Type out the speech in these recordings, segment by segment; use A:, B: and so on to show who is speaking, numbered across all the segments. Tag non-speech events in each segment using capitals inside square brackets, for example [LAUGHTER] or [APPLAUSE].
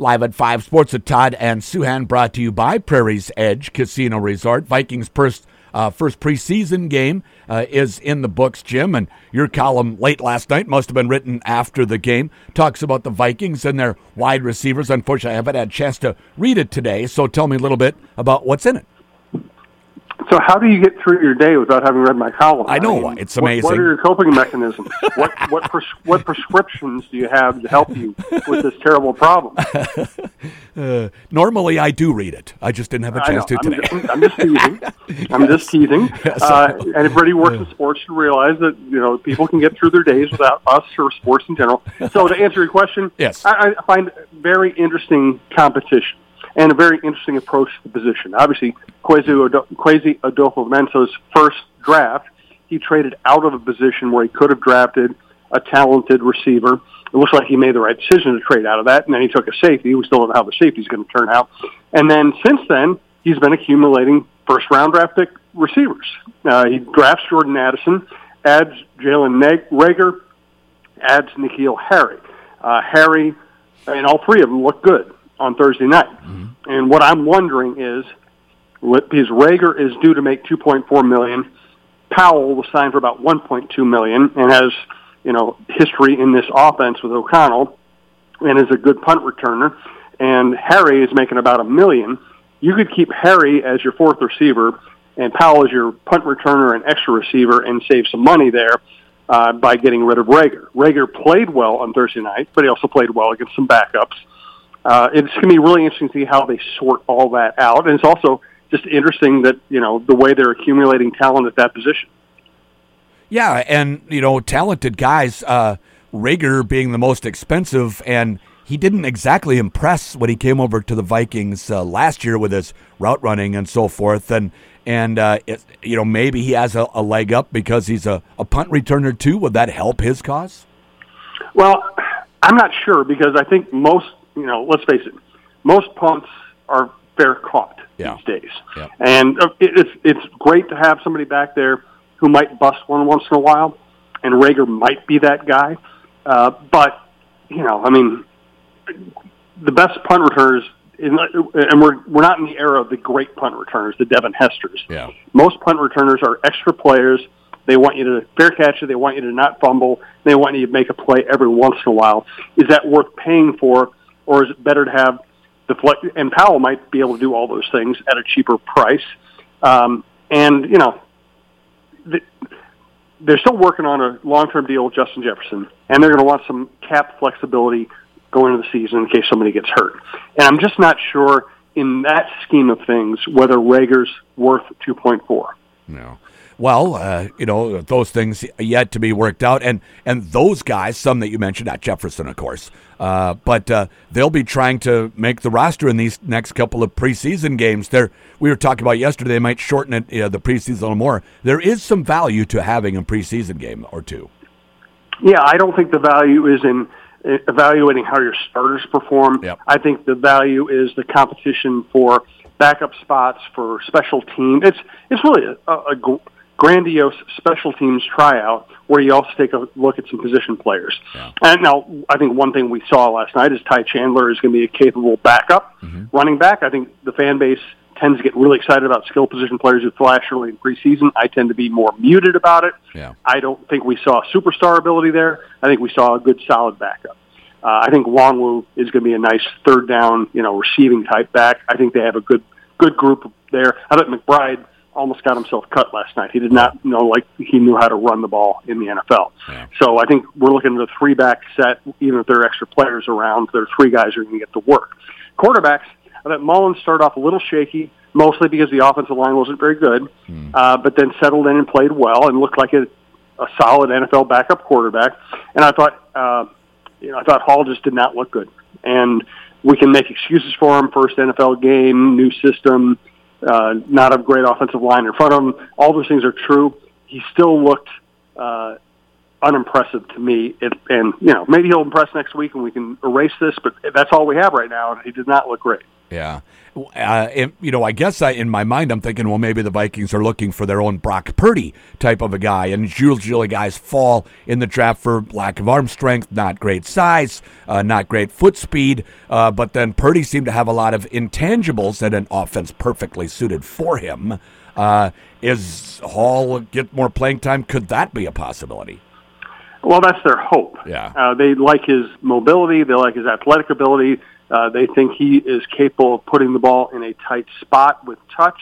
A: Live at 5 Sports with Todd and Souhan brought to you by Prairie's Edge Casino Resort. Vikings first, uh, first preseason game uh, is in the books, Jim, and your column late last night must have been written after the game. Talks about the Vikings and their wide receivers. Unfortunately, I haven't had a chance to read it today, so tell me a little bit about what's in it.
B: So how do you get through your day without having read my column?
A: I know I mean, it's amazing.
B: What, what, are your coping mechanisms? what what pres- what prescriptions do you have to help you with this terrible problem? [LAUGHS]
A: uh, normally, I do read it. I just didn't have a chance to
B: I'm
A: today.
B: Just, I'm just [LAUGHS] teasing. I'm yes. just teasing. Yes. Uh, anybody who works in sports should realize that you know people can get through their days without us or sports in general. So to answer your question,
A: yes,
B: I, I find very interesting competition and a very interesting approach to the position. Obviously, Kwesi Adofo-Mensah's first draft, he traded out of a position where he could have drafted a talented receiver. It looks like he made the right decision to trade out of that, and then he took a safety. We still don't know how the safety is going to turn out. And then since then, he's been accumulating first-round draft pick receivers. Uh, he drafts Jordan Addison, adds Jalen Reagor, adds N'Keal Harry. Uh, Harry and all three of them look good on Thursday night. Mm-hmm. And what I'm wondering is, because Reagor is due to make 2.4 million, Powell was signed for about 1.2 million and has, you know, history in this offense with O'Connell, and is a good punt returner. And Harry is making about a million. You could keep Harry as your fourth receiver and Powell as your punt returner and extra receiver and save some money there uh, by getting rid of Reagor. Reagor played well on Thursday night, but he also played well against some backups uh, it's going to be really interesting to see how they sort all that out. And it's also just interesting that, you know, the way they're accumulating talent at that position.
A: Yeah, and, you know, talented guys, uh, Reagor being the most expensive, and he didn't exactly impress when he came over to the Vikings uh, last year with his route running and so forth. And, and uh, it, you know, maybe he has a, a leg up because he's a, a punt returner too. Would that help his cause?
B: Well, I'm not sure because I think most you know, let's face it, most punts are fair caught
A: yeah.
B: these days,
A: yeah.
B: and uh, it's it's great to have somebody back there who might bust one once in a while, and Reagor might be that guy. Uh, but you know, I mean, the best punt returners, and we're we're not in the era of the great punt returners, the Devin Hesters.
A: Yeah.
B: Most punt returners are extra players. They want you to fair catch it. They want you to not fumble. They want you to make a play every once in a while. Is that worth paying for? Or is it better to have the flex? And Powell might be able to do all those things at a cheaper price. Um, and you know, the, they're still working on a long-term deal with Justin Jefferson, and they're going to want some cap flexibility going into the season in case somebody gets hurt. And I'm just not sure in that scheme of things whether Reagor's worth 2.4.
A: No. Well, uh, you know those things yet to be worked out, and and those guys, some that you mentioned, not Jefferson, of course, uh, but uh, they'll be trying to make the roster in these next couple of preseason games. There, we were talking about yesterday. They might shorten it, you know, the preseason a little more. There is some value to having a preseason game or two.
B: Yeah, I don't think the value is in uh, evaluating how your starters perform.
A: Yep.
B: I think the value is the competition for backup spots for special teams. It's it's really a, a, a grandiose special teams tryout where you also take a look at some position players.
A: Yeah.
B: And now, I think one thing we saw last night is Ty Chandler is going to be a capable backup
A: mm-hmm.
B: running back. I think the fan base tends to get really excited about skill position players who flash early in preseason. I tend to be more muted about it.
A: Yeah.
B: I don't think we saw superstar ability there. I think we saw a good solid backup. Uh, I think Nwangwu is going to be a nice third down, you know, receiving type back. I think they have a good good group there. I thought McBride almost got himself cut last night. He did not know like he knew how to run the ball in the NFL.
A: Yeah.
B: So I think we're looking at a three back set. Even if there are extra players around, there are three guys who are going to get to work. Quarterbacks. I thought Mullens started off a little shaky, mostly because the offensive line wasn't very good,
A: hmm.
B: uh, but then settled in and played well and looked like a, a solid NFL backup quarterback. And I thought, uh, you know, I thought Hall just did not look good. And we can make excuses for him. First NFL game, new system uh, not a great offensive line in front of him. All those things are true. He still looked uh, unimpressive to me. It, and you know, maybe he'll impress next week, and we can erase this. But that's all we have right now, and he did not look great.
A: Yeah. Uh, you know, I guess I, in my mind, I'm thinking, well, maybe the Vikings are looking for their own Brock Purdy type of a guy. And usually guys fall in the draft for lack of arm strength, not great size, uh, not great foot speed. Uh, but then Purdy seemed to have a lot of intangibles and an offense perfectly suited for him. Uh, is Hall get more playing time? Could that be a possibility?
B: Well, that's their hope.
A: Yeah.
B: Uh, they like his mobility. They like his athletic ability. Uh, they think he is capable of putting the ball in a tight spot with touch.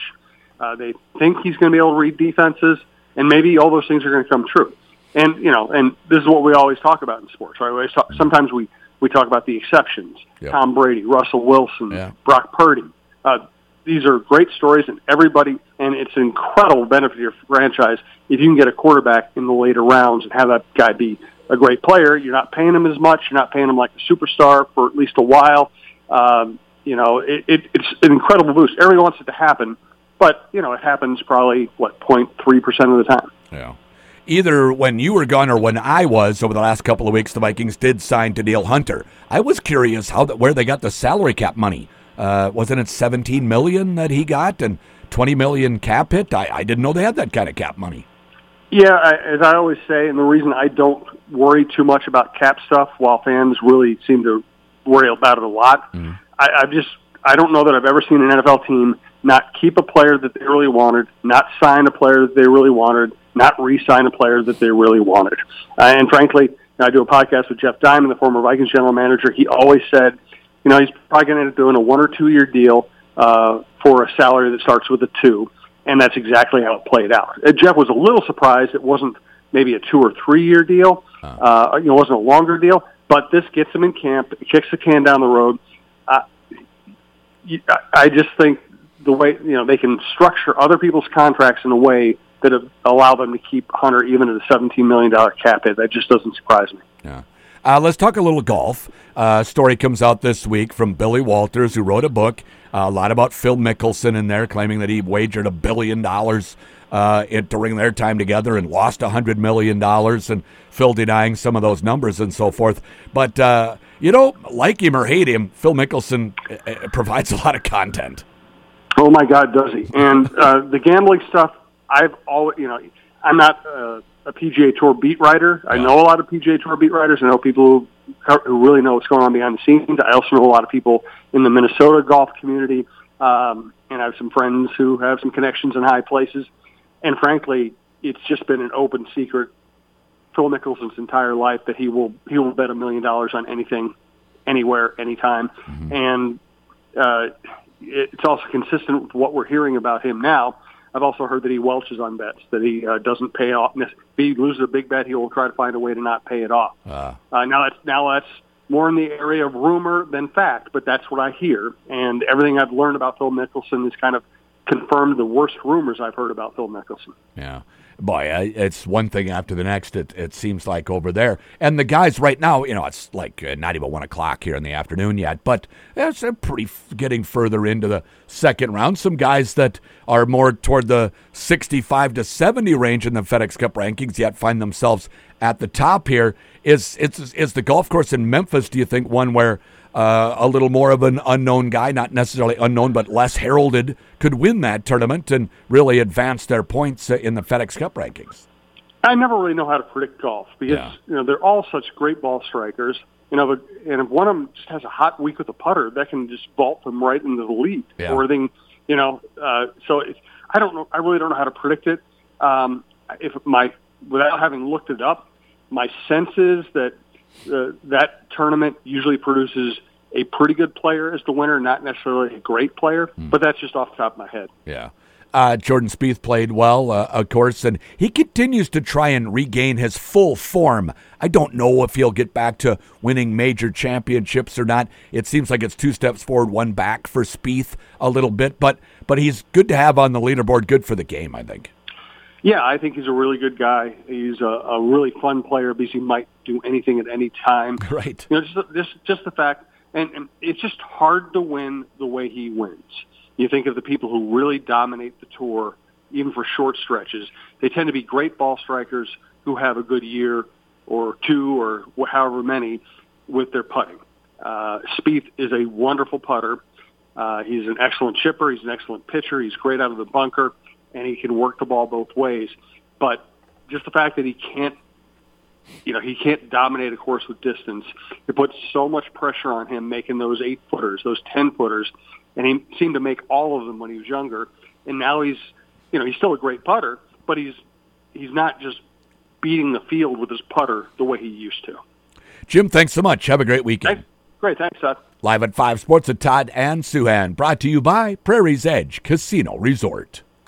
B: Uh, they think he's going to be able to read defenses, and maybe all those things are going to come true. And you know, and this is what we always talk about in sports, right? We talk, sometimes we we talk about the exceptions: yep. Tom Brady, Russell Wilson, yeah. Brock Purdy. Uh, these are great stories, and everybody, and it's an incredible benefit to your franchise if you can get a quarterback in the later rounds and have that guy be a great player. You're not paying him as much. You're not paying him like a superstar for at least a while. Um, you know, it, it, it's an incredible boost. Everyone wants it to happen, but you know, it happens probably what 0.3 percent of the time.
A: Yeah. Either when you were gone or when I was over the last couple of weeks, the Vikings did sign Danielle Hunter. I was curious how the, where they got the salary cap money. Uh, wasn't it 17 million that he got and 20 million cap hit? I, I didn't know they had that kind of cap money.
B: Yeah, I, as I always say, and the reason I don't worry too much about cap stuff, while fans really seem to worry about it a lot. Mm-hmm. I, I've just I don't know that I've ever seen an NFL team not keep a player that they really wanted, not sign a player that they really wanted, not re-sign a player that they really wanted. Uh, and frankly, I do a podcast with Jeff Diamond, the former Vikings general manager. He always said, you know, he's probably going to end up doing a one or two year deal uh, for a salary that starts with a two, and that's exactly how it played out. Uh, Jeff was a little surprised it wasn't maybe a two or three year deal. Uh, you know, it wasn't a longer deal, but this gets him in camp. Kicks the can down the road. Uh, I just think the way you know they can structure other people's contracts in a way that allow them to keep Hunter even at a seventeen million dollar cap hit. That just doesn't surprise me.
A: Yeah. Uh, let's talk a little golf. Uh, story comes out this week from Billy Walters, who wrote a book, uh, a lot about Phil Mickelson in there, claiming that he wagered a billion dollars uh, it, during their time together and lost a hundred million dollars, and Phil denying some of those numbers and so forth. But uh, you know, like him or hate him, Phil Mickelson uh, uh provides a lot of content.
B: Oh my God, does he? And uh, the gambling stuff, I've always, you know, I'm not uh, a PGA Tour beat writer. I know a lot of PGA Tour beat writers. I know people who, who really know what's going on behind the scenes. I also know a lot of people in the Minnesota golf community. Um, and I have some friends who have some connections in high places. And frankly, it's just been an open secret Phil Mickelson's entire life that he will he will bet a million dollars on anything, anywhere, anytime, mm-hmm. and uh, it's also consistent with what we're hearing about him now. I've also heard that he welches on bets, that he uh, doesn't pay off. If he loses a big bet, he will try to find a way to not pay it off. Uh. Uh, now that's now that's more in the area of rumor than fact, but that's what I hear. And everything I've learned about Phil Mickelson is kind of confirmed the worst rumors I've heard about Phil Mickelson.
A: Yeah. Boy, it's one thing after the next. It, it seems like over there, and the guys right now, you know, it's like uh, not even one o'clock here in the afternoon yet, but it's uh, pretty f- getting further into the second round. Some guys that are more toward the sixty-five to seventy range in the FedEx Cup rankings yet find themselves at the top here. Is it's is the golf course in Memphis? Do you think one where uh, a little more of an unknown guy, not necessarily unknown, but less heralded, could win that tournament and really advance their points uh, in the FedEx Cup rankings.
B: I never really know how to predict golf because yeah. you know they're all such great ball strikers. You know, but, and if one of them just has a hot week with a putter, that can just vault them right into the lead. Yeah. Or they, you know, uh, so it's, I don't know. I really don't know how to predict it. Um, if my without having looked it up, my sense is that uh, that tournament usually produces a pretty good player as the winner, not necessarily a great player, mm. but that's just off the top of my head.
A: Yeah. Uh, Jordan Spieth played well, uh, of course, and he continues to try and regain his full form. I don't know if he'll get back to winning major championships or not. It seems like it's two steps forward, one back for Spieth a little bit, but but he's good to have on the leaderboard. Good for the game, I think.
B: Yeah, I think he's a really good guy. He's a, a really fun player because he might do anything at any time. [LAUGHS]
A: Right.
B: You know, just just just the fact, and, and it's just hard to win the way he wins. You think of the people who really dominate the tour, even for short stretches. They tend to be great ball strikers who have a good year or two or however many with their putting. Uh, Spieth is a wonderful putter. Uh, he's an excellent chipper. He's an excellent pitcher. He's great out of the bunker, and he can work the ball both ways. But just the fact that he can't, you know, he can't dominate a course with distance. It puts so much pressure on him making those eight footers, those ten footers, and he seemed to make all of them when he was younger. And now he's, you know, he's still a great putter, but he's he's not just beating the field with his putter the way he used to.
A: Jim, thanks so much. Have a great weekend.
B: Thanks. Great, thanks, Todd.
A: Live at 5 Sports at Todd and Souhan, brought to you by Prairie's Edge Casino Resort.